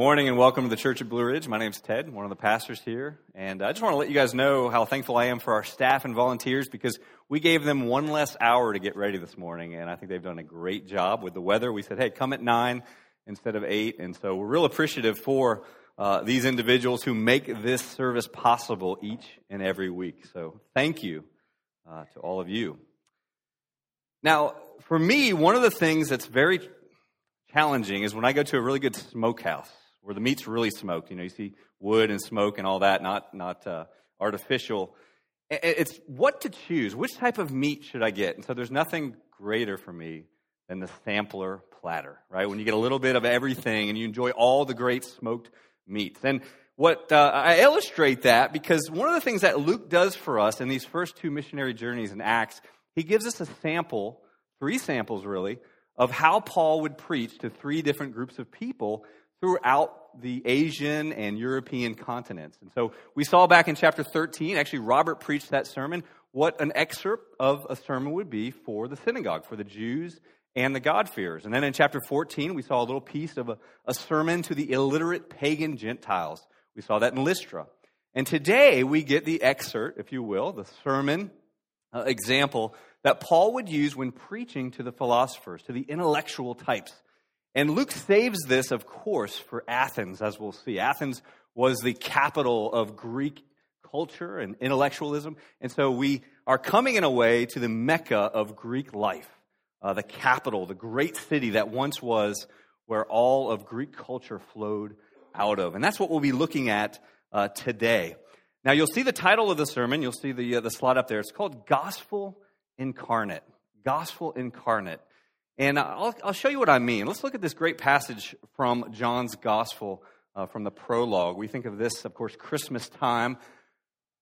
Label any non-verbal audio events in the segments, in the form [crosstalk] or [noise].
morning and welcome to the Church of Blue Ridge. My name's Ted, one of the pastors here. And I just want to let you guys know how thankful I am for our staff and volunteers because we gave them one less hour to get ready this morning. And I think they've done a great job with the weather. We said, hey, come at 9 instead of 8. And so we're real appreciative for uh, these individuals who make this service possible each and every week. So thank you uh, to all of you. Now, for me, one of the things that's very challenging is when I go to a really good smokehouse where the meat's really smoked. You know, you see wood and smoke and all that, not not uh, artificial. It's what to choose. Which type of meat should I get? And so there's nothing greater for me than the sampler platter, right? When you get a little bit of everything and you enjoy all the great smoked meats. And what uh, I illustrate that because one of the things that Luke does for us in these first two missionary journeys in Acts, he gives us a sample, three samples really, of how Paul would preach to three different groups of people throughout the Asian and European continents. And so we saw back in chapter 13, actually, Robert preached that sermon, what an excerpt of a sermon would be for the synagogue, for the Jews and the God-fearers. And then in chapter 14, we saw a little piece of a, a sermon to the illiterate pagan Gentiles. We saw that in Lystra. And today we get the excerpt, if you will, the sermon uh, example that Paul would use when preaching to the philosophers, to the intellectual types. And Luke saves this, of course, for Athens, as we'll see. Athens was the capital of Greek culture and intellectualism. And so we are coming in a way to the Mecca of Greek life, uh, the capital, the great city that once was where all of Greek culture flowed out of. And that's what we'll be looking at uh, today. Now, you'll see the title of the sermon. You'll see the, uh, the slide up there. It's called Gospel incarnate. Gospel incarnate. And I'll, I'll, show you what I mean. Let's look at this great passage from John's Gospel uh, from the prologue. We think of this, of course, Christmas time.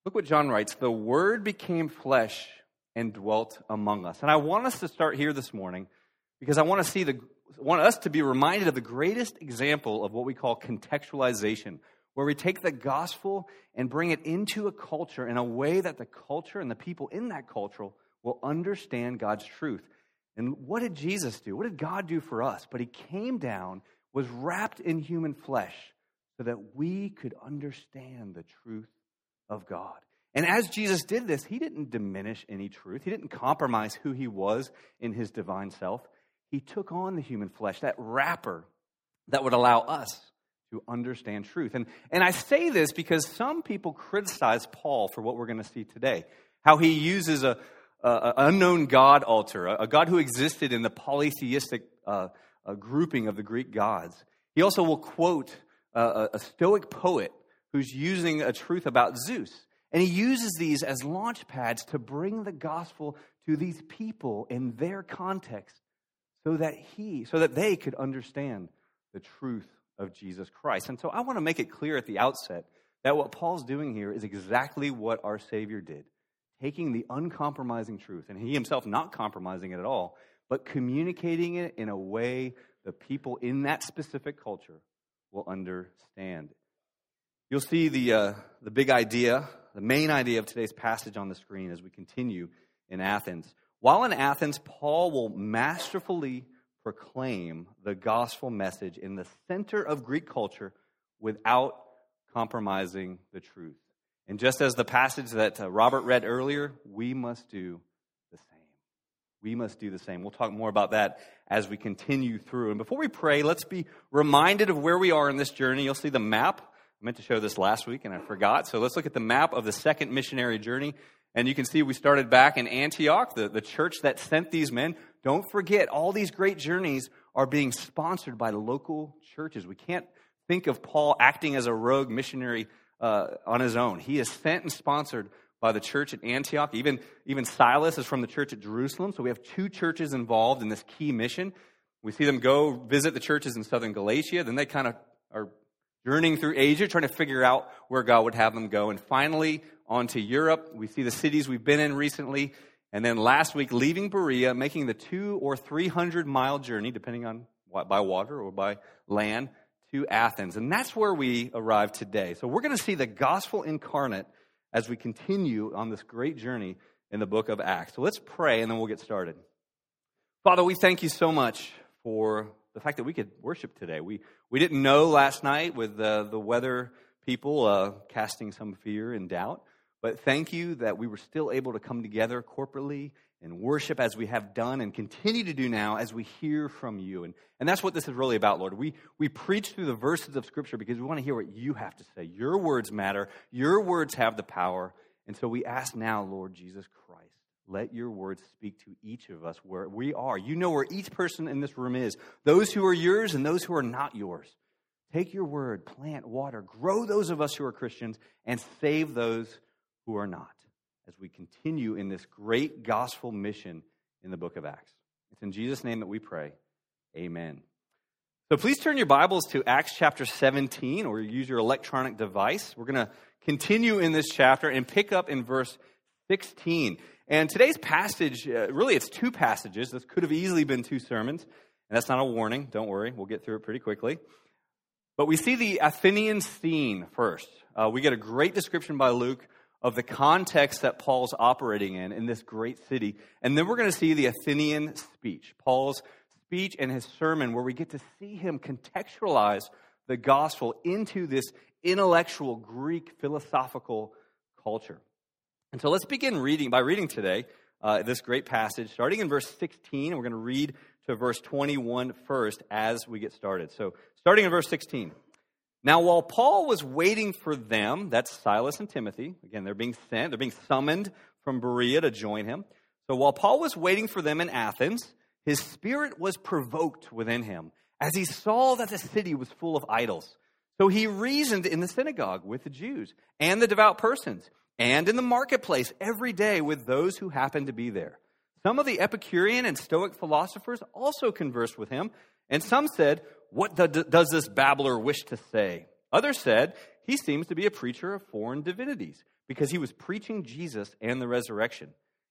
Look what John writes The Word became flesh and dwelt among us. And I want us to start here this morning because I want to see the want us to be reminded of the greatest example of what we call contextualization, where we take the gospel and bring it into a culture in a way that the culture and the people in that culture will understand God's truth. And what did Jesus do? What did God do for us? But he came down, was wrapped in human flesh so that we could understand the truth of God. And as Jesus did this, he didn't diminish any truth. He didn't compromise who he was in his divine self. He took on the human flesh, that wrapper that would allow us to understand truth. And, and I say this because some people criticize Paul for what we're going to see today. How he uses a, an unknown God altar, a, God who existed in the polytheistic uh, grouping of the Greek gods. He also will quote a, a Stoic poet who's using a truth about Zeus. And he uses these as launch pads to bring the gospel to these people in their context so that he so that they could understand the truth of Jesus Christ. And so I want to make it clear at the outset that what Paul's doing here is exactly what our Savior did taking the uncompromising truth, and he himself not compromising it at all, but communicating it in a way the people in that specific culture will understand. You'll see the, uh, the big idea, the main idea of today's passage on the screen as we continue in Athens. While in Athens, Paul will masterfully proclaim the gospel message in the center of Greek culture without compromising the truth. And just as the passage that uh, Robert read earlier, we must do the same. We must do the same. We'll talk more about that as we continue through. And before we pray, let's be reminded of where we are in this journey. You'll see the map. I meant to show this last week and I forgot. So let's look at the map of the second missionary journey. And you can see we started back in Antioch, the, the church that sent these men. Don't forget, all these great journeys are being sponsored by local churches. We can't think of Paul acting as a rogue missionary uh, on his own. He is sent and sponsored by the church at Antioch. Even, even Silas is from the church at Jerusalem. So we have two churches involved in this key mission. We see them go visit the churches in southern Galatia. Then they kind of are journeying through Asia, trying to figure out where God would have them go. And finally, on to Europe. We see the cities we've been in recently. And then last week, leaving Berea, making the two or three hundred mile journey, depending on by water or by land, to Athens. And that's where we arrive today. So we're going to see the gospel incarnate as we continue on this great journey in the book of Acts. So let's pray and then we'll get started. Father, we thank you so much for the fact that we could worship today. We, we didn't know last night with uh, the weather people uh, casting some fear and doubt, but thank you that we were still able to come together corporately and worship as we have done and continue to do now as we hear from you. And, and that's what this is really about, Lord. We, we preach through the verses of Scripture because we want to hear what you have to say. Your words matter, your words have the power. And so we ask now, Lord Jesus Christ, let your words speak to each of us where we are. You know where each person in this room is those who are yours and those who are not yours. Take your word, plant, water, grow those of us who are Christians, and save those who are not as we continue in this great gospel mission in the book of Acts. It's in Jesus' name that we pray. Amen. So please turn your Bibles to Acts chapter 17 or use your electronic device. We're going to continue in this chapter and pick up in verse 16. And today's passage, uh, really, it's two passages. This could have easily been two sermons. And that's not a warning. Don't worry. We'll get through it pretty quickly. But we see the Athenian scene first. Uh, we get a great description by Luke of the context that Paul's operating in in this great city. And then we're going to see the Athenian speech, Paul's speech and his sermon, where we get to see him contextualize the gospel into this intellectual Greek philosophical culture. And so let's begin reading by reading today uh, this great passage, starting in verse 16. We're going to read to verse 21 first as we get started. So, starting in verse 16. Now, while Paul was waiting for them, that's Silas and Timothy, again, they're being sent, they're being summoned from Berea to join him. So while Paul was waiting for them in Athens, his spirit was provoked within him as he saw that the city was full of idols. So he reasoned in the synagogue with the Jews and the devout persons, and in the marketplace every day with those who happened to be there. Some of the Epicurean and Stoic philosophers also conversed with him, and some said, what does this babbler wish to say? Others said, He seems to be a preacher of foreign divinities because he was preaching Jesus and the resurrection.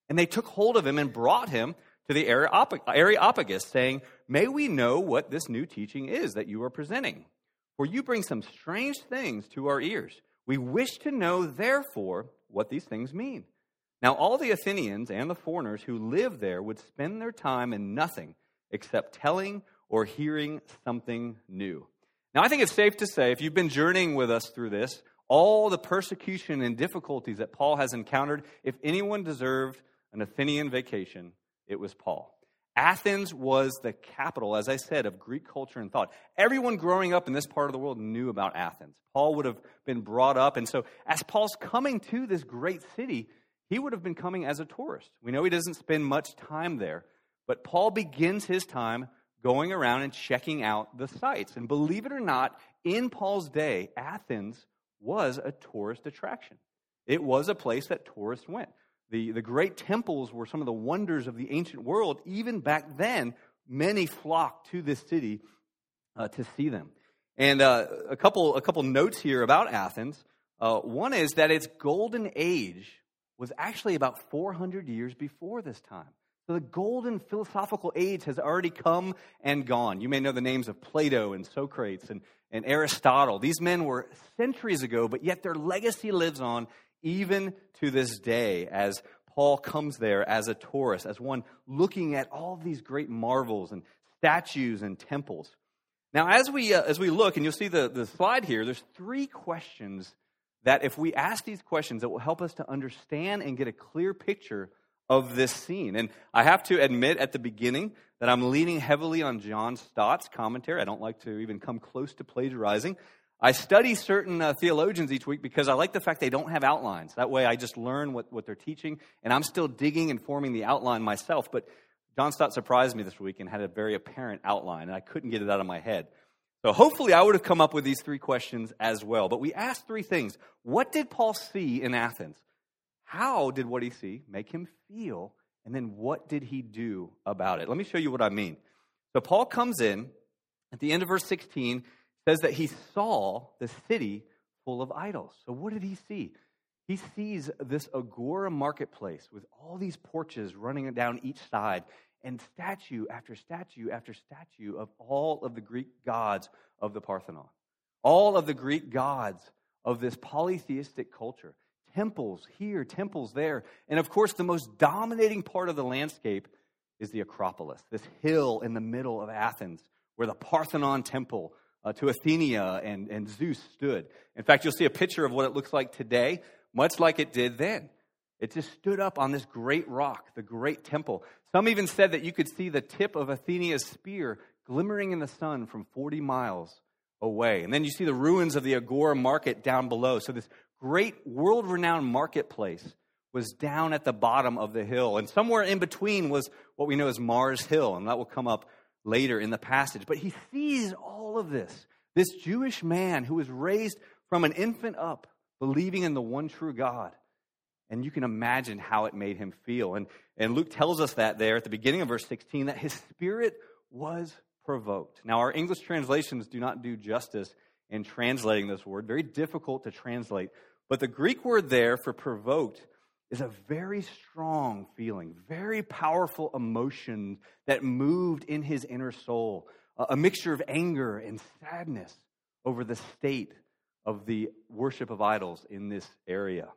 And they took hold of him and brought him to the Areopagus, saying, May we know what this new teaching is that you are presenting. For you bring some strange things to our ears. We wish to know, therefore, what these things mean. Now, all the Athenians and the foreigners who lived there would spend their time in nothing except telling or hearing something new. Now, I think it's safe to say, if you've been journeying with us through this, all the persecution and difficulties that Paul has encountered, if anyone deserved an Athenian vacation, it was Paul. Athens was the capital, as I said, of Greek culture and thought. Everyone growing up in this part of the world knew about Athens. Paul would have been brought up. And so, as Paul's coming to this great city, he would have been coming as a tourist. We know he doesn't spend much time there, but Paul begins his time going around and checking out the sites. And believe it or not, in Paul's day, Athens was a tourist attraction. It was a place that tourists went. The, the great temples were some of the wonders of the ancient world. Even back then, many flocked to this city uh, to see them. And uh, a, couple, a couple notes here about Athens. Uh, one is that its golden age was actually about 400 years before this time. So the golden philosophical age has already come and gone. You may know the names of Plato and Socrates and, and Aristotle. These men were centuries ago, but yet their legacy lives on even to this day as Paul comes there as a tourist, as one looking at all these great marvels and statues and temples. Now, as we, uh, as we look, and you'll see the, the slide here, there's three questions that if we ask these questions, it will help us to understand and get a clear picture of this scene. And I have to admit at the beginning that I'm leaning heavily on John Stott's commentary. I don't like to even come close to plagiarizing. I study certain uh, theologians each week because I like the fact they don't have outlines. That way I just learn what, what they're teaching, and I'm still digging and forming the outline myself. But John Stott surprised me this week and had a very apparent outline, and I couldn't get it out of my head. So hopefully I would have come up with these three questions as well. But we asked three things. What did Paul see in Athens? How did what he see make him feel? And then what did he do about it? Let me show you what I mean. So Paul comes in at the end of verse 16, says that he saw the city full of idols. So what did he see? He sees this agora marketplace with all these porches running down each side and statue after statue after statue of all of the Greek gods of the Parthenon. All of the Greek gods of this polytheistic culture temples here, temples there. And of course, the most dominating part of the landscape is the Acropolis, this hill in the middle of Athens where the Parthenon temple uh, to Athenia and, and Zeus stood. In fact, you'll see a picture of what it looks like today, much like it did then. It just stood up on this great rock, the great temple. Some even said that you could see the tip of Athena's spear glimmering in the sun from 40 miles away. And then you see the ruins of the Agora market down below. So, this great world renowned marketplace was down at the bottom of the hill. And somewhere in between was what we know as Mars Hill. And that will come up later in the passage. But he sees all of this. This Jewish man who was raised from an infant up, believing in the one true God. And you can imagine how it made him feel. And, and Luke tells us that there at the beginning of verse 16 that his spirit was provoked. Now, our English translations do not do justice in translating this word, very difficult to translate. But the Greek word there for provoked is a very strong feeling, very powerful emotion that moved in his inner soul, a mixture of anger and sadness over the state of the worship of idols in this area.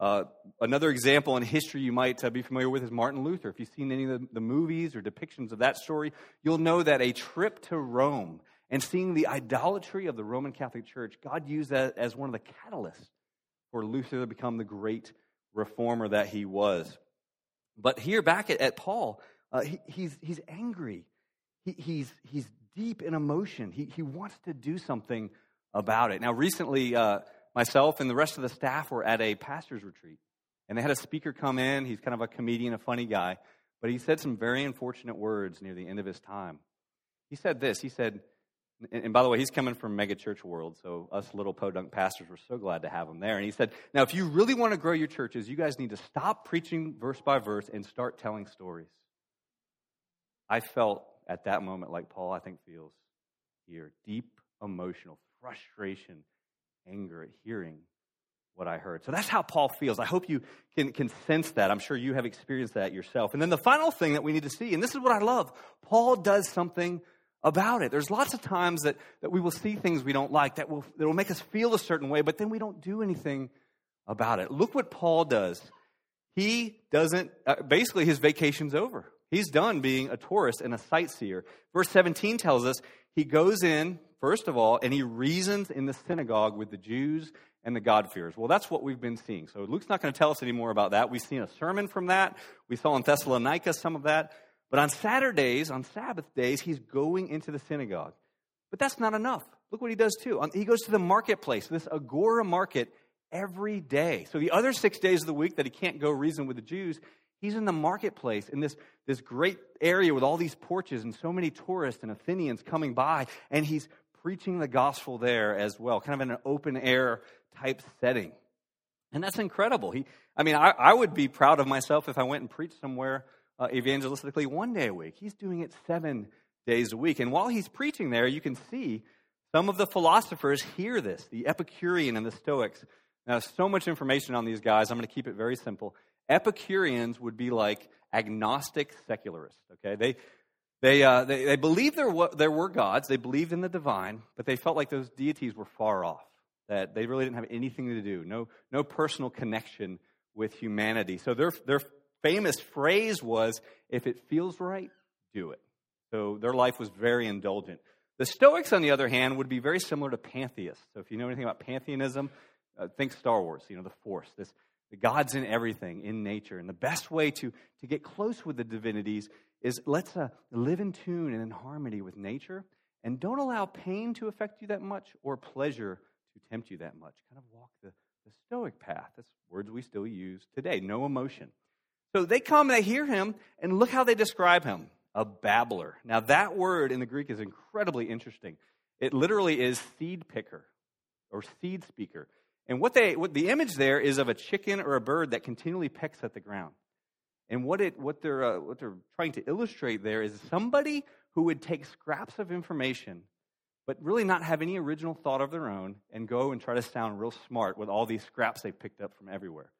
Uh, another example in history you might uh, be familiar with is Martin Luther. If you've seen any of the, the movies or depictions of that story, you'll know that a trip to Rome and seeing the idolatry of the Roman Catholic Church, God used that as one of the catalysts for Luther to become the great reformer that he was. But here, back at, at Paul, uh, he, he's, he's angry. He, he's, he's deep in emotion. He, he wants to do something about it. Now, recently, uh, myself and the rest of the staff were at a pastor's retreat, and they had a speaker come in. He's kind of a comedian, a funny guy, but he said some very unfortunate words near the end of his time. He said this He said, and by the way, he's coming from mega church world, so us little podunk pastors were so glad to have him there. And he said, Now, if you really want to grow your churches, you guys need to stop preaching verse by verse and start telling stories. I felt at that moment like Paul, I think, feels here deep emotional frustration, anger at hearing what I heard. So that's how Paul feels. I hope you can, can sense that. I'm sure you have experienced that yourself. And then the final thing that we need to see, and this is what I love Paul does something about it. There's lots of times that, that we will see things we don't like that will, that will make us feel a certain way, but then we don't do anything about it. Look what Paul does. He doesn't, uh, basically, his vacation's over. He's done being a tourist and a sightseer. Verse 17 tells us he goes in, first of all, and he reasons in the synagogue with the Jews and the God-fearers. Well, that's what we've been seeing. So Luke's not going to tell us any more about that. We've seen a sermon from that. We saw in Thessalonica some of that. But on Saturdays, on Sabbath days, he's going into the synagogue. But that's not enough. Look what he does too. Um, he goes to the marketplace, this Agora market, every day. So the other six days of the week that he can't go reason with the Jews, he's in the marketplace in this, this great area with all these porches and so many tourists and Athenians coming by, and he's preaching the gospel there as well, kind of in an open air type setting. And that's incredible. He, I mean, I, I would be proud of myself if I went and preached somewhere uh, evangelistically one day a week. He's doing it seven days a week. And while he's preaching there, you can see some of the philosophers hear this the Epicurean and the Stoics. Now, so much information on these guys. I'm going to keep it very simple. Epicureans would be like agnostic secularists. Okay, they they uh, they, they believed there were, there were gods. They believed in the divine, but they felt like those deities were far off. That they really didn't have anything to do. No no personal connection with humanity. So their their famous phrase was, if it feels right, do it. So their life was very indulgent. The Stoics, on the other hand, would be very similar to pantheists. So if you know anything about pantheism, uh, think Star Wars, you know, the Force. This, the God's in everything, in nature. And the best way to, to get close with the divinities is let's uh, live in tune and in harmony with nature and don't allow pain to affect you that much or pleasure to tempt you that much. Kind of walk the, the Stoic path. That's words we still use today. No emotion. So they come and they hear him, and look how they describe him a babbler. Now, that word in the Greek is incredibly interesting. It literally is seed picker or seed speaker. And what, they, what the image there is of a chicken or a bird that continually pecks at the ground. And what, it, what, they're, uh, what they're trying to illustrate there is somebody who would take scraps of information, but really not have any original thought of their own, and go and try to sound real smart with all these scraps they've picked up from everywhere.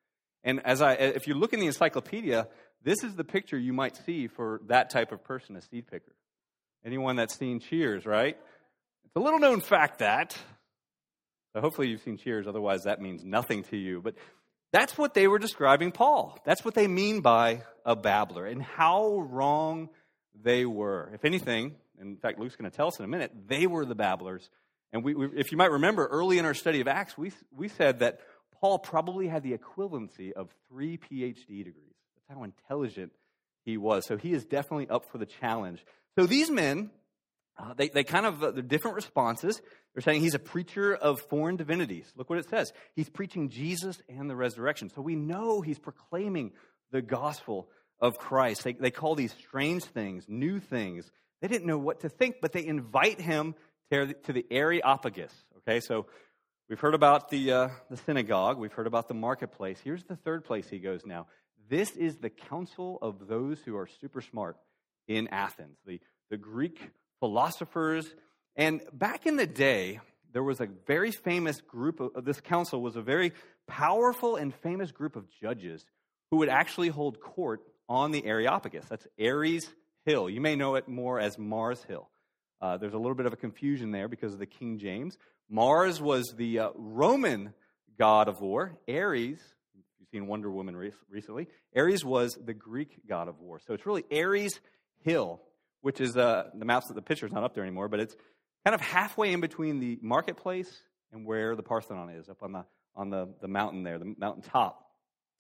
And as I, if you look in the encyclopedia, this is the picture you might see for that type of person, a seed picker. Anyone that's seen Cheers, right? It's a little known fact that. Hopefully you've seen Cheers, otherwise that means nothing to you. But that's what they were describing Paul. That's what they mean by a babbler and how wrong they were. If anything, In fact, Luke's going to tell us in a minute, they were the babblers. And we, we, if you might remember, early in our study of Acts, we, we said that Paul probably had the equivalency of three PhD degrees. That's how intelligent he was. So he is definitely up for the challenge. So these men, uh, they, they kind of, uh, they're different responses. They're saying he's a preacher of foreign divinities. Look what it says. He's preaching Jesus and the resurrection. So we know he's proclaiming the gospel of Christ. They, they call these strange things, new things. They didn't know what to think, but they invite him to, to the Areopagus. Okay, so we've heard about the, uh, the synagogue, we've heard about the marketplace. Here's the third place he goes now. This is the council of those who are super smart in Athens, the, the Greek philosophers. And back in the day, there was a very famous group of this council was a very powerful and famous group of judges who would actually hold court on the Areopagus. That's Ares Hill. You may know it more as Mars Hill. Uh, there's a little bit of a confusion there because of the King James. Mars was the uh, Roman god of war. Ares, you've seen Wonder Woman re- recently, Ares was the Greek god of war. So it's really Ares Hill, which is uh, the maps, the picture's not up there anymore, but it's kind of halfway in between the marketplace and where the Parthenon is, up on the, on the, the mountain there, the mountain top.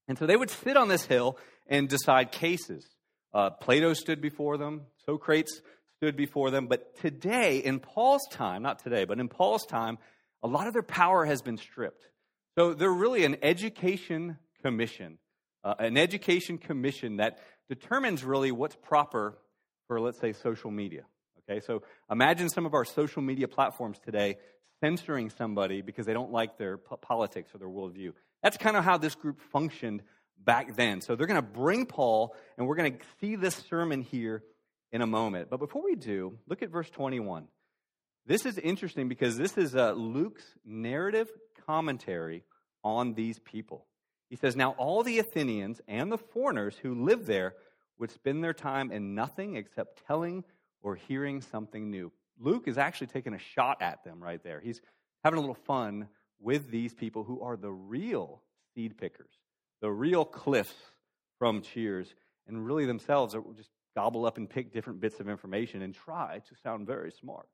And so they would sit on this hill and decide cases. Uh, Plato stood before them, Socrates stood before them. But today, in Paul's time, not today, but in Paul's time, a lot of their power has been stripped. So they're really an education commission, uh, an education commission that determines really what's proper for, let's say, social media. Okay, so imagine some of our social media platforms today censoring somebody because they don't like their politics or their worldview. That's kind of how this group functioned back then. So they're going to bring Paul, and we're going to see this sermon here in a moment. But before we do, look at verse 21. This is interesting because this is uh, Luke's narrative commentary on these people. He says, Now all the Athenians and the foreigners who lived there would spend their time in nothing except telling or hearing something new. Luke is actually taking a shot at them right there. He's having a little fun with these people who are the real seed pickers, the real cliffs from Cheers, and really themselves are just gobble up and pick different bits of information and try to sound very smart.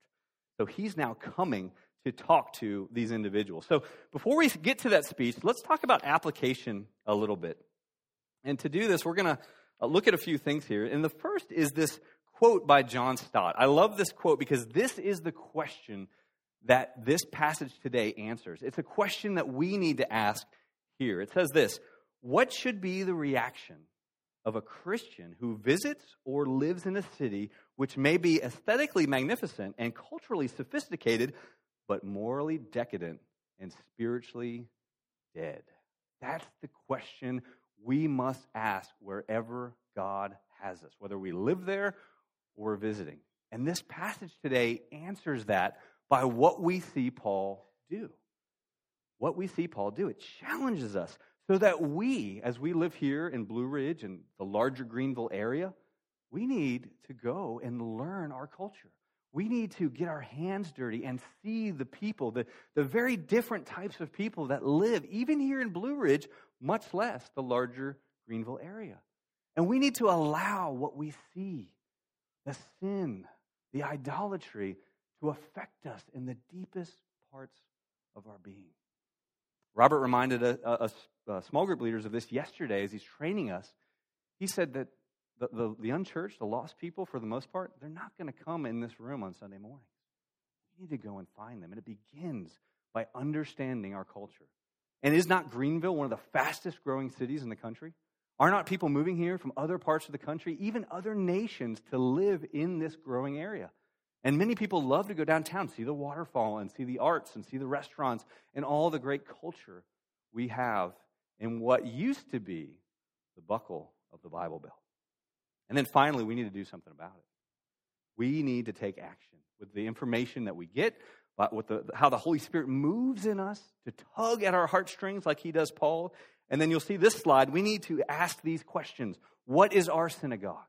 So he's now coming to talk to these individuals. So before we get to that speech, let's talk about application a little bit. And to do this, we're going to uh, look at a few things here. And the first is this quote by John Stott. I love this quote because this is the question that this passage today answers. It's a question that we need to ask here. It says this What should be the reaction of a Christian who visits or lives in a city which may be aesthetically magnificent and culturally sophisticated, but morally decadent and spiritually dead? That's the question we must ask wherever God has us, whether we live there or visiting. And this passage today answers that by what we see Paul do. What we see Paul do. It challenges us so that we, as we live here in Blue Ridge and the larger Greenville area, we need to go and learn our culture. We need to get our hands dirty and see the people, the, the very different types of people that live, even here in Blue Ridge, much less the larger Greenville area. And we need to allow what we see, the sin, the idolatry, to affect us in the deepest parts of our being. Robert reminded a, a, uh, small group leaders of this yesterday as he's training us. He said that the, the, the unchurched, the lost people, for the most part, they're not going to come in this room on Sunday mornings. We need to go and find them. And it begins by understanding our culture. And is not Greenville one of the fastest growing cities in the country? Are not people moving here from other parts of the country, even other nations, to live in this growing area? And many people love to go downtown, see the waterfall, and see the arts, and see the restaurants, and all the great culture we have in what used to be the buckle of the Bible Belt. And then finally, we need to do something about it. We need to take action with the information that we get, with the, how the Holy Spirit moves in us to tug at our heartstrings like he does Paul. And then you'll see this slide. We need to ask these questions What is our synagogue?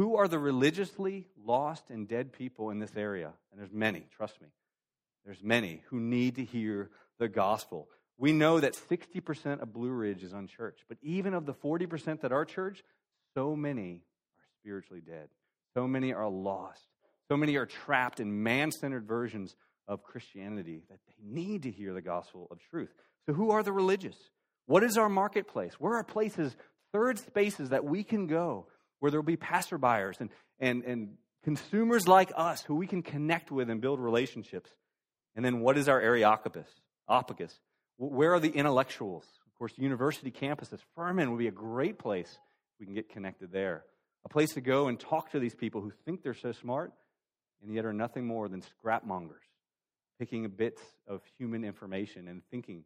Who are the religiously lost and dead people in this area? And there's many, trust me. There's many who need to hear the gospel. We know that 60% of Blue Ridge is unchurched, but even of the 40% that are church, so many are spiritually dead. So many are lost. So many are trapped in man centered versions of Christianity that they need to hear the gospel of truth. So, who are the religious? What is our marketplace? Where are places, third spaces that we can go where there will be passerbyers and, and, and consumers like us who we can connect with and build relationships? And then what is our Areopagus? Opicus? Where are the intellectuals? Of course, university campuses. Furman would be a great place we can get connected there. A place to go and talk to these people who think they're so smart and yet are nothing more than scrapmongers, picking bits of human information and thinking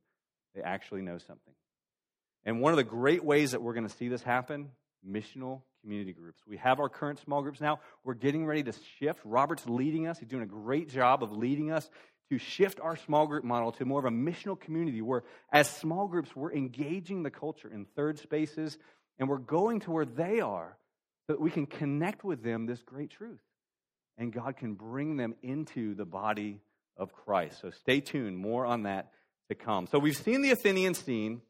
they actually know something. And one of the great ways that we're going to see this happen missional community groups. We have our current small groups now. We're getting ready to shift. Robert's leading us, he's doing a great job of leading us to shift our small group model to more of a missional community where, as small groups, we're engaging the culture in third spaces and we're going to where they are so that we can connect with them this great truth. And God can bring them into the body of Christ. So stay tuned, more on that to come. So we've seen the Athenian scene.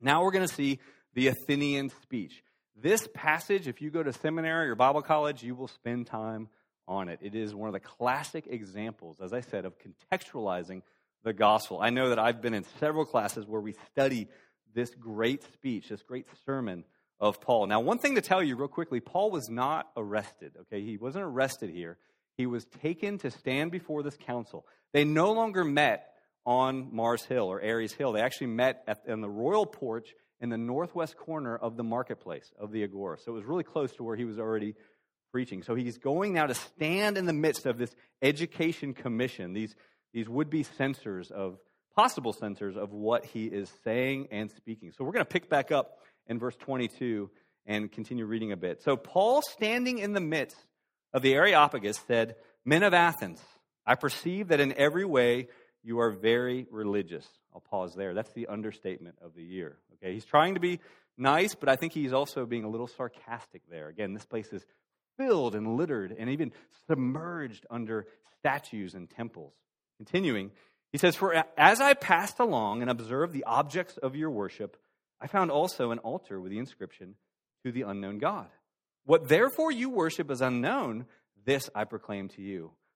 Now we're going to see the Athenian speech. This passage, if you go to seminary or Bible college, you will spend time on it. It is one of the classic examples, as I said, of contextualizing the gospel. I know that I've been in several classes where we study this great speech, this great sermon of Paul. Now, one thing to tell you real quickly Paul was not arrested, okay? He wasn't arrested here. He was taken to stand before this council. They no longer met on Mars Hill or Ares Hill. They actually met at, in the royal porch in the northwest corner of the marketplace of the Agora. So it was really close to where he was already preaching. So he's going now to stand in the midst of this education commission, these, these would be censors of, possible censors of what he is saying and speaking. So we're going to pick back up in verse 22 and continue reading a bit. So Paul, standing in the midst of the Areopagus, said, Men of Athens, I perceive that in every way you are very religious. I'll pause there. That's the understatement of the year. Okay, he's trying to be nice, but I think he's also being a little sarcastic there. Again, this place is filled and littered and even submerged under statues and temples. Continuing, he says, For as I passed along and observed the objects of your worship, I found also an altar with the inscription, To the unknown God. What therefore you worship as unknown, this I proclaim to you.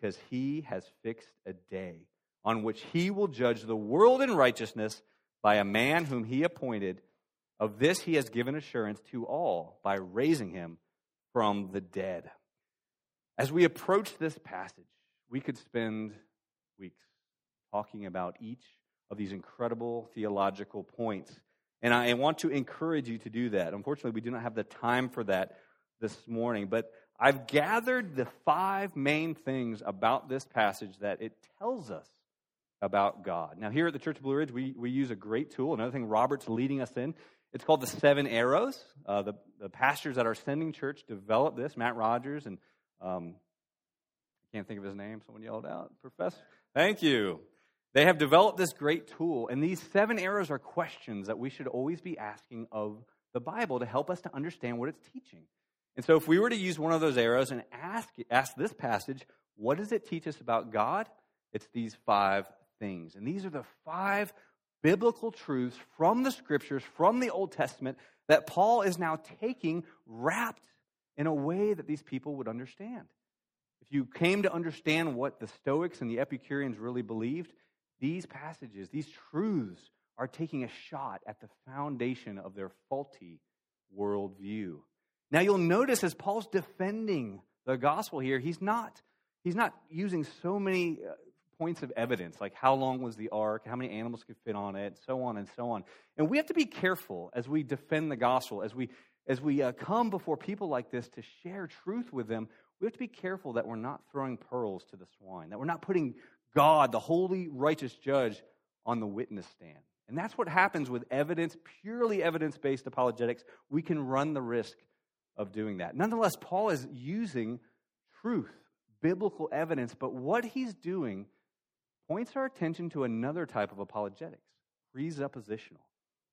Because he has fixed a day on which he will judge the world in righteousness by a man whom he appointed. Of this he has given assurance to all by raising him from the dead. As we approach this passage, we could spend weeks talking about each of these incredible theological points. And I want to encourage you to do that. Unfortunately, we do not have the time for that this morning, but I've gathered the five main things about this passage that it tells us about God. Now, here at the Church of Blue Ridge, we, we use a great tool. Another thing Robert's leading us in it's called the Seven Arrows. Uh, the, the pastors at our sending church developed this, Matt Rogers, and um, I can't think of his name. Someone yelled out. Professor. Thank you. They have developed this great tool, and these seven arrows are questions that we should always be asking of the Bible to help us to understand what it's teaching. And so, if we were to use one of those arrows and ask, ask this passage, what does it teach us about God? It's these five things. And these are the five biblical truths from the scriptures, from the Old Testament, that Paul is now taking wrapped in a way that these people would understand. If you came to understand what the Stoics and the Epicureans really believed, these passages, these truths, are taking a shot at the foundation of their faulty worldview. Now you'll notice as Paul's defending the gospel here, he's not, he's not using so many uh, points of evidence, like how long was the ark, how many animals could fit on it, so on and so on. And we have to be careful as we defend the gospel, as we as we uh, come before people like this to share truth with them. We have to be careful that we're not throwing pearls to the swine, that we're not putting God, the holy, righteous judge, on the witness stand. And that's what happens with evidence, purely evidence based apologetics. We can run the risk of doing that. Nonetheless, Paul is using truth, biblical evidence, but what he's doing points our attention to another type of apologetics presuppositional.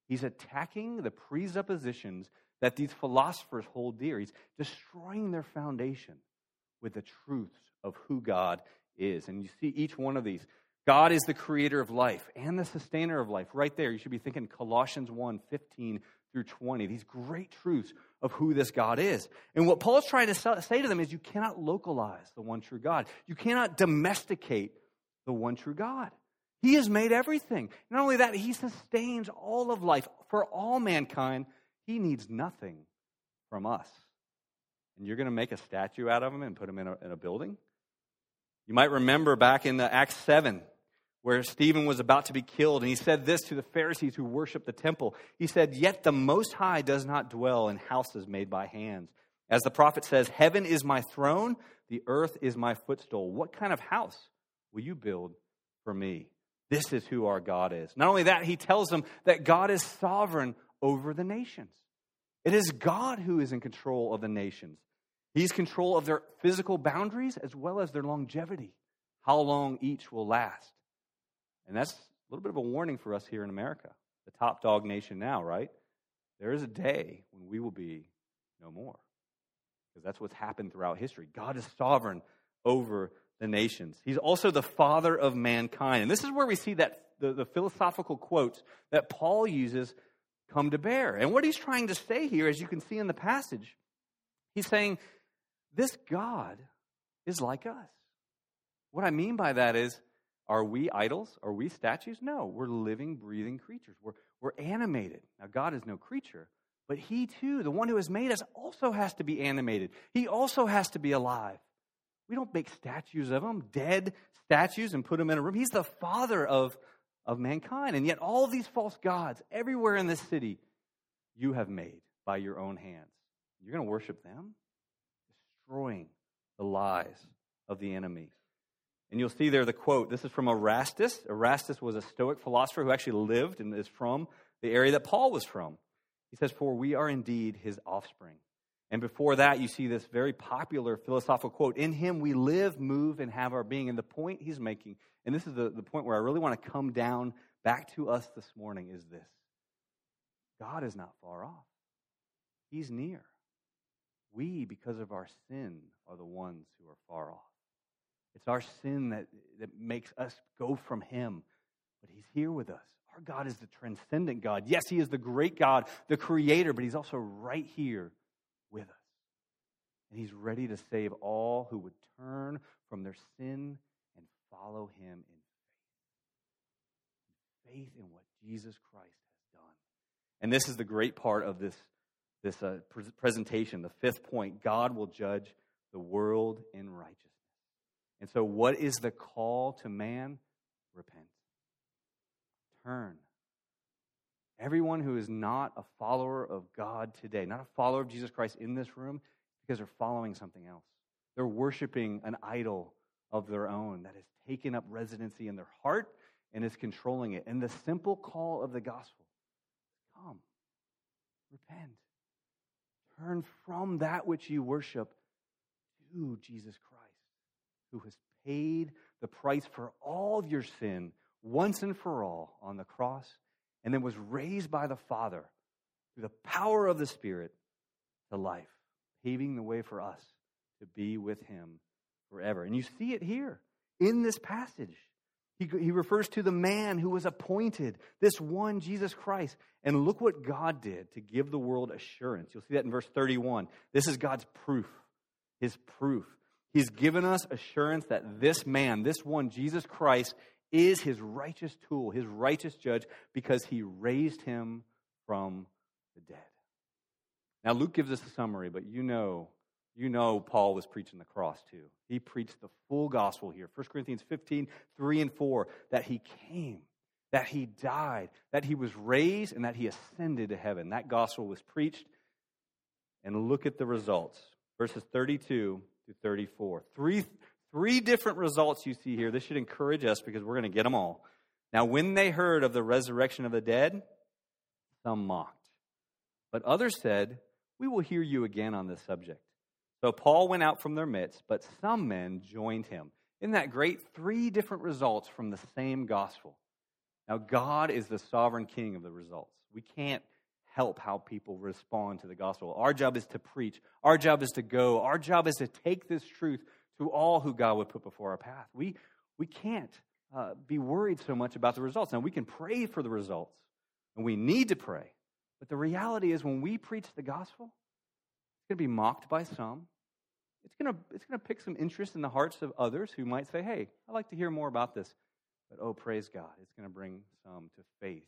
He's attacking the presuppositions that these philosophers hold dear. He's destroying their foundation with the truths of who God is. And you see each one of these. God is the creator of life and the sustainer of life. Right there, you should be thinking Colossians 1 15 through 20. These great truths of who this God is. And what Paul's trying to say to them is you cannot localize the one true God, you cannot domesticate the one true God. He has made everything. Not only that, He sustains all of life for all mankind. He needs nothing from us. And you're going to make a statue out of Him and put Him in a, in a building? You might remember back in the Acts 7, where Stephen was about to be killed, and he said this to the Pharisees who worshiped the temple. He said, Yet the Most High does not dwell in houses made by hands. As the prophet says, Heaven is my throne, the earth is my footstool. What kind of house will you build for me? This is who our God is. Not only that, he tells them that God is sovereign over the nations. It is God who is in control of the nations. He's control of their physical boundaries as well as their longevity, how long each will last. And that's a little bit of a warning for us here in America, the top dog nation now, right? There is a day when we will be no more. Because that's what's happened throughout history. God is sovereign over the nations. He's also the father of mankind. And this is where we see that the, the philosophical quotes that Paul uses come to bear. And what he's trying to say here, as you can see in the passage, he's saying this God is like us. What I mean by that is, are we idols? Are we statues? No, we're living, breathing creatures. We're, we're animated. Now, God is no creature, but He too, the one who has made us, also has to be animated. He also has to be alive. We don't make statues of Him, dead statues, and put them in a room. He's the Father of, of mankind. And yet, all these false gods, everywhere in this city, you have made by your own hands. You're going to worship them? destroying the lies of the enemy. And you'll see there the quote. This is from Erastus. Erastus was a Stoic philosopher who actually lived and is from the area that Paul was from. He says, For we are indeed his offspring. And before that, you see this very popular philosophical quote In him we live, move, and have our being. And the point he's making, and this is the, the point where I really want to come down back to us this morning, is this God is not far off, he's near. We, because of our sin, are the ones who are far off. It's our sin that, that makes us go from Him. But He's here with us. Our God is the transcendent God. Yes, He is the great God, the Creator, but He's also right here with us. And He's ready to save all who would turn from their sin and follow Him in faith. Faith in what Jesus Christ has done. And this is the great part of this this uh, pre- presentation, the fifth point God will judge the world in righteousness. And so, what is the call to man? Repent. Turn. Everyone who is not a follower of God today, not a follower of Jesus Christ in this room, because they're following something else. They're worshiping an idol of their own that has taken up residency in their heart and is controlling it. And the simple call of the gospel come, repent. Turn from that which you worship to Jesus Christ, who has paid the price for all of your sin once and for all on the cross, and then was raised by the Father through the power of the Spirit to life, paving the way for us to be with Him forever. And you see it here in this passage. He, he refers to the man who was appointed, this one, Jesus Christ. And look what God did to give the world assurance. You'll see that in verse 31. This is God's proof, his proof. He's given us assurance that this man, this one, Jesus Christ, is his righteous tool, his righteous judge, because he raised him from the dead. Now, Luke gives us a summary, but you know you know Paul was preaching the cross too. He preached the full gospel here. 1 Corinthians 15, 3 and 4, that he came, that he died, that he was raised, and that he ascended to heaven. That gospel was preached. And look at the results. Verses 32 to 34. Three, three different results you see here. This should encourage us because we're going to get them all. Now, when they heard of the resurrection of the dead, some mocked. But others said, We will hear you again on this subject. So Paul went out from their midst, but some men joined him. Isn't that great? Three different results from the same gospel. Now, God is the sovereign king of the results. We can't help how people respond to the gospel. Our job is to preach, our job is to go, our job is to take this truth to all who God would put before our path. We, we can't uh, be worried so much about the results. Now, we can pray for the results, and we need to pray. But the reality is, when we preach the gospel, it's going to be mocked by some. It's going to, it's going to pick some interest in the hearts of others who might say, hey, I'd like to hear more about this. But oh, praise God, it's going to bring some to faith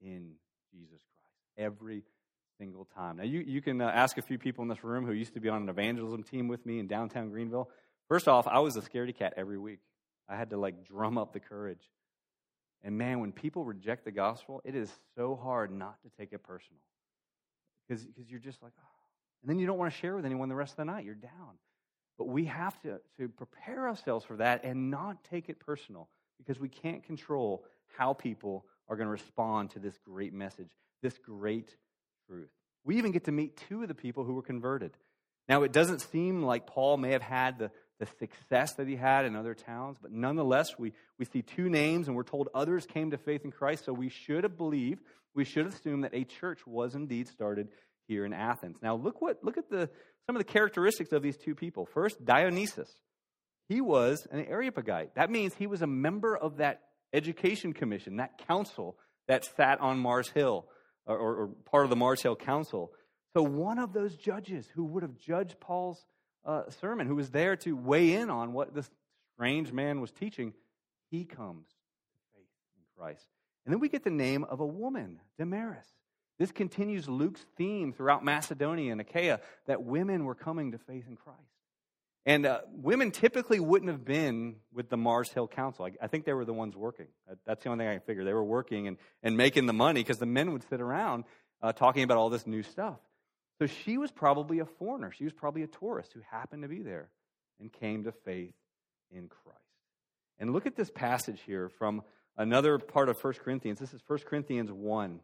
in Jesus Christ every single time. Now, you, you can uh, ask a few people in this room who used to be on an evangelism team with me in downtown Greenville. First off, I was a scaredy cat every week. I had to like drum up the courage. And man, when people reject the gospel, it is so hard not to take it personal. Because you're just like, oh, and then you don't want to share with anyone the rest of the night. You're down. But we have to, to prepare ourselves for that and not take it personal because we can't control how people are going to respond to this great message, this great truth. We even get to meet two of the people who were converted. Now, it doesn't seem like Paul may have had the, the success that he had in other towns, but nonetheless, we, we see two names and we're told others came to faith in Christ, so we should have believed, we should assume that a church was indeed started here in Athens. Now look what look at the some of the characteristics of these two people. First, Dionysius. He was an Areopagite. That means he was a member of that education commission, that council that sat on Mars Hill, or, or part of the Mars Hill Council. So one of those judges who would have judged Paul's uh, sermon, who was there to weigh in on what this strange man was teaching, he comes to faith in Christ. And then we get the name of a woman, Damaris. This continues Luke's theme throughout Macedonia and Achaia that women were coming to faith in Christ. And uh, women typically wouldn't have been with the Mars Hill Council. I, I, think they were the ones working. That's the only thing I can figure. They were working and, and making the money because the men would sit around uh, talking about all this new stuff. So she was probably a foreigner. She was probably a tourist who happened to be there and came to faith in Christ. And look at this passage here from another part of 1 Corinthians. This is 1 Corinthians 1.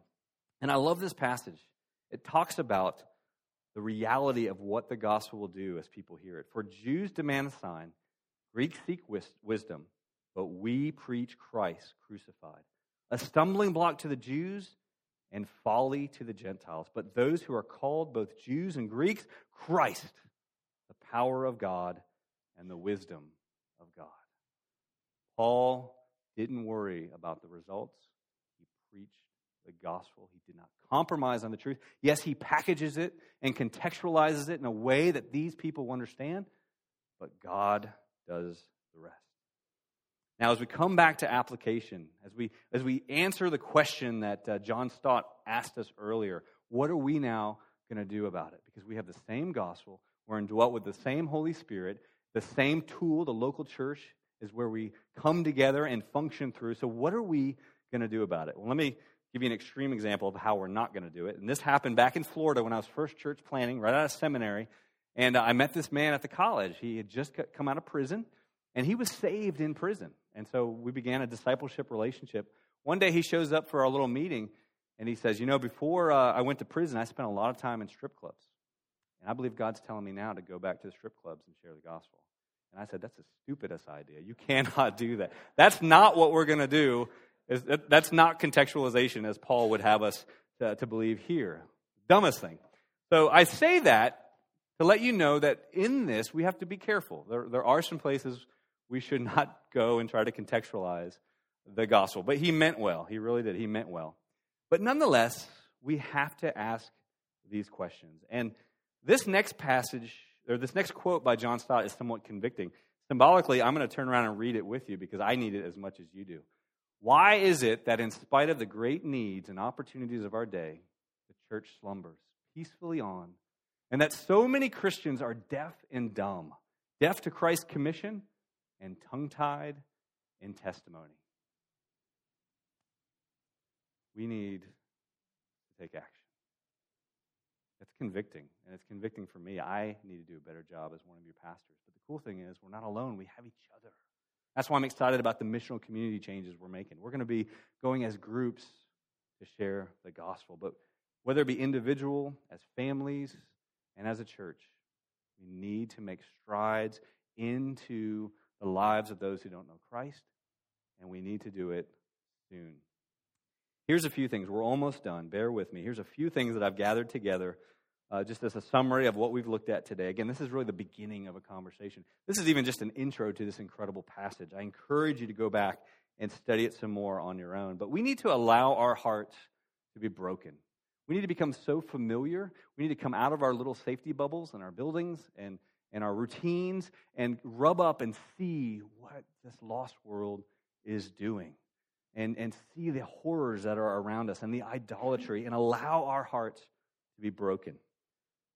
And I love this passage. It talks about the reality of what the gospel will do as people hear it. For Jews demand a sign, Greeks seek wisdom, but we preach Christ crucified. A stumbling block to the Jews and folly to the Gentiles. But those who are called, both Jews and Greeks, Christ, the power of God and the wisdom of God. Paul didn't worry about the results, he preached the gospel. He did not compromise on the truth. Yes, he packages it and contextualizes it in a way that these people understand, but God does the rest. Now, as we come back to application, as we, as we answer the question that uh, John Stott asked us earlier, what are we now going to do about it? Because we have the same gospel, we're indwelt with the same Holy Spirit, the same tool, the local church is where we come together and function through. So, what are we going to do about it? Well, let me give you an extreme example of how we're not going to do it. And this happened back in Florida when I was first church planting, right out of seminary. And uh, I met this man at the college. He had just come out of prison, and he was saved in prison. And so we began a discipleship relationship. One day he shows up for our little meeting, and he says, You know, before uh, I went to prison, I spent a lot of time in strip clubs. And I believe God's telling me now to go back to the strip clubs and share the gospel. And I said, That's the stupidest idea. You [laughs] cannot do that. That's not what we're going to do that's not contextualization as Paul would have us to, to believe here. Dumbest thing. So I say that to let you know that in this we have to be careful. There, there are some places we should [laughs] not go and try to contextualize the gospel. But he meant well. He really did. He meant well. But nonetheless, we have to ask these questions. And this next passage, or this next quote by John Stott is somewhat convicting. Symbolically, I'm going to turn around and read it with you because I need it as much as you do. Why is it that, in spite of the great needs and opportunities of our day, the church slumbers peacefully on And that so many Christians are deaf and dumb, deaf to Christ's commission and tongue tied in testimony. We need to take action. It's convicting, and it's convicting for me. I need to do a better job as one of your pastors. But the cool thing is, we're not alone, we have each other. That's why I'm excited about the missional community changes we're making. We're going to be going as groups to share the gospel, but whether it be individual, as families, and as a church, we need to make strides into the lives of those who don't know Christ, and we need to do it soon. Here's a few things. We're almost done. Bear with me. Here's a few things that I've gathered together uh, just as a summary of what we've looked at today. Again, this is really the beginning of a conversation. This is even just an intro to this incredible passage. I encourage you to go back and study it some more on your own. But we need to allow our hearts to be broken. We need to become so familiar. We need to come out of our little safety bubbles and our buildings and, and our routines and rub up and see what this lost world is doing and, and see the horrors that are around us and the idolatry and allow our hearts to be broken.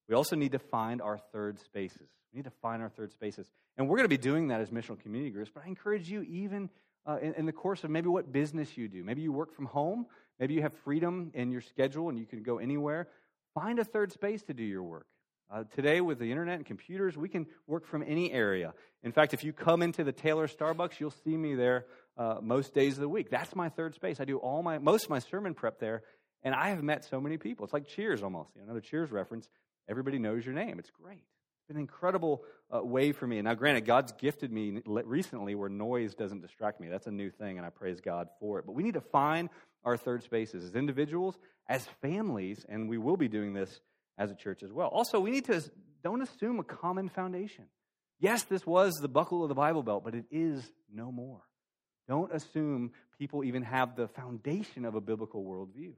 We also need to find our third spaces. We need to find our third spaces. And we're going to be doing that as missional community groups, but I encourage you, even uh, in, in, the course of maybe what business you do. Maybe you work from home, maybe you have freedom in your schedule and you can go anywhere. Find a third space to do your work. Uh, today, with the internet and computers, we can work from any area. In fact, if you come into the Taylor Starbucks, you'll see me there uh, most days of the week. That's my third space. I do all my most of my sermon prep there, and I have met so many people. It's like Cheers almost. You know, another Cheers reference. Everybody knows your name. It's great. It's an incredible uh, way for me. Now, granted, God's gifted me recently where noise doesn't distract me. That's a new thing, and I praise God for it. But we need to find our third spaces as individuals, as families, and we will be doing this as a church as well. Also, we need to don't assume a common foundation. Yes, this was the buckle of the Bible Belt, but it is no more. Don't assume people even have the foundation of a biblical worldview.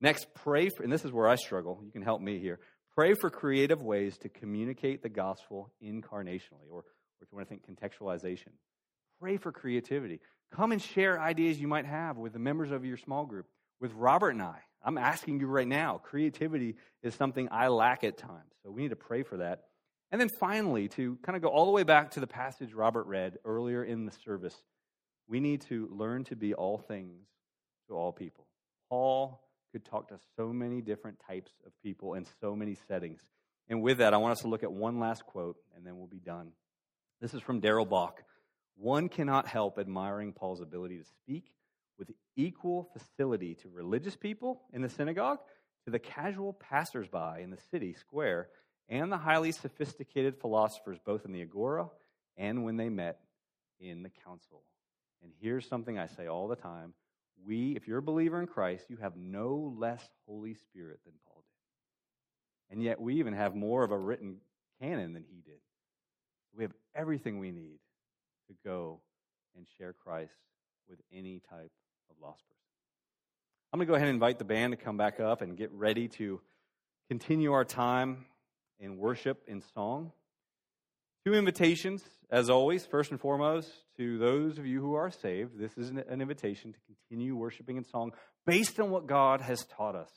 Next, pray for, and this is where I struggle. You can help me here. Pray for creative ways to communicate the gospel incarnationally, or, or if you want to think contextualization. Pray for creativity. Come and share ideas you might have with the members of your small group, with Robert and I. I'm asking you right now. Creativity is something I lack at times, so we need to pray for that. And then finally, to kind of go all the way back to the passage Robert read earlier in the service, we need to learn to be all things to all people. Paul could talk to so many different types of people in so many settings. And with that, I want us to look at one last quote, and then we'll be done. This is from Darrell Bock. One cannot help admiring Paul's ability to speak with equal facility to religious people in the synagogue, to the casual passersby in the city square, and the highly sophisticated philosophers both in the agora and when they met in the council. And here's something I say all the time. We, if you're a believer in Christ, you have no less Holy Spirit than Paul did. And yet we even have more of a written canon than he did. We have everything we need to go and share Christ with any type of lost person. I'm going to go ahead and invite the band to come back up and get ready to continue our time in worship and song. Two invitations, as always. First and foremost, to those of you who are saved, this is an invitation to continue worshiping in song based on what God has taught us.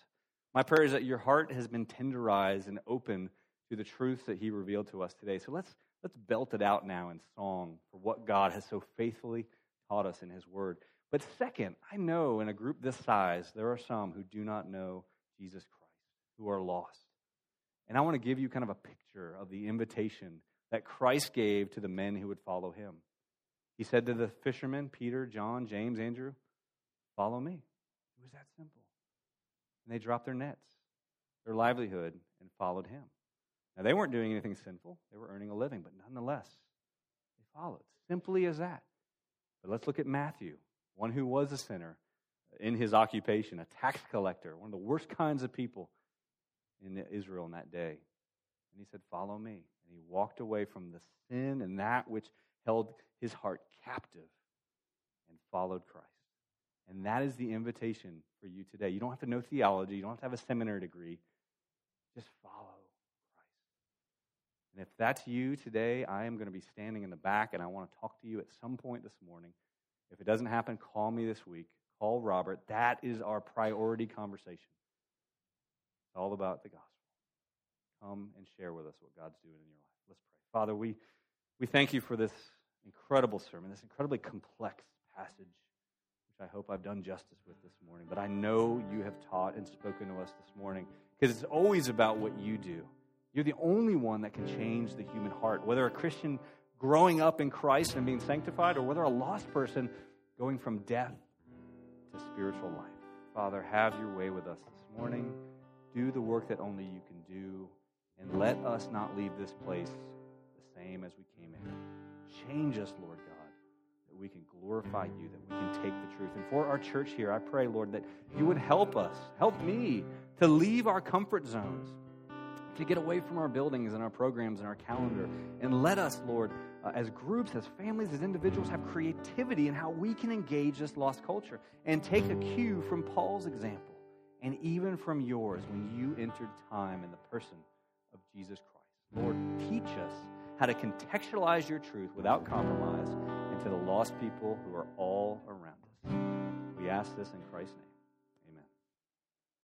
My prayer is that your heart has been tenderized and open to the truths that He revealed to us today. So let's, let's belt it out now in song for what God has so faithfully taught us in His Word. But second, I know in a group this size, there are some who do not know Jesus Christ, who are lost. And I want to give you kind of a picture of the invitation that Christ gave to the men who would follow him. He said to the fishermen, Peter, John, James, Andrew, Follow me. It was that simple. And they dropped their nets, their livelihood, and followed him. Now, they weren't doing anything sinful, they were earning a living, but nonetheless, they followed. Simply as that. But let's look at Matthew, one who was a sinner in his occupation, a tax collector, one of the worst kinds of people in Israel in that day. And he said, Follow me. And he walked away from the sin and that which held his heart captive and followed Christ. And that is the invitation for you today. You don't have to know theology, you don't have to have a seminary degree. Just follow Christ. And if that's you today, I am going to be standing in the back and I want to talk to you at some point this morning. If it doesn't happen, call me this week. Call Robert. That is our priority conversation. It's all about the gospel. Come and share with us what God's doing in your life. Let's pray. Father, we, we thank you for this incredible sermon, this incredibly complex passage, which I hope I've done justice with this morning. But I know you have taught and spoken to us this morning because it's always about what you do. You're the only one that can change the human heart, whether a Christian growing up in Christ and being sanctified, or whether a lost person going from death to spiritual life. Father, have your way with us this morning. Do the work that only you can do, and let us not leave this place the same as we came in. Change us, Lord God, that we can glorify you, that we can take the truth. And for our church here, I pray, Lord, that you would help us, help me to leave our comfort zones to get away from our buildings and our programs and our calendar. And let us, Lord, uh, as groups, as families, as individuals, have creativity in how we can engage this lost culture and take a cue from Paul's example and even from yours when you entered time in the person Jesus Christ. Lord, teach us how to contextualize your truth without compromise into the lost people who are all around us. We ask this in Christ's name.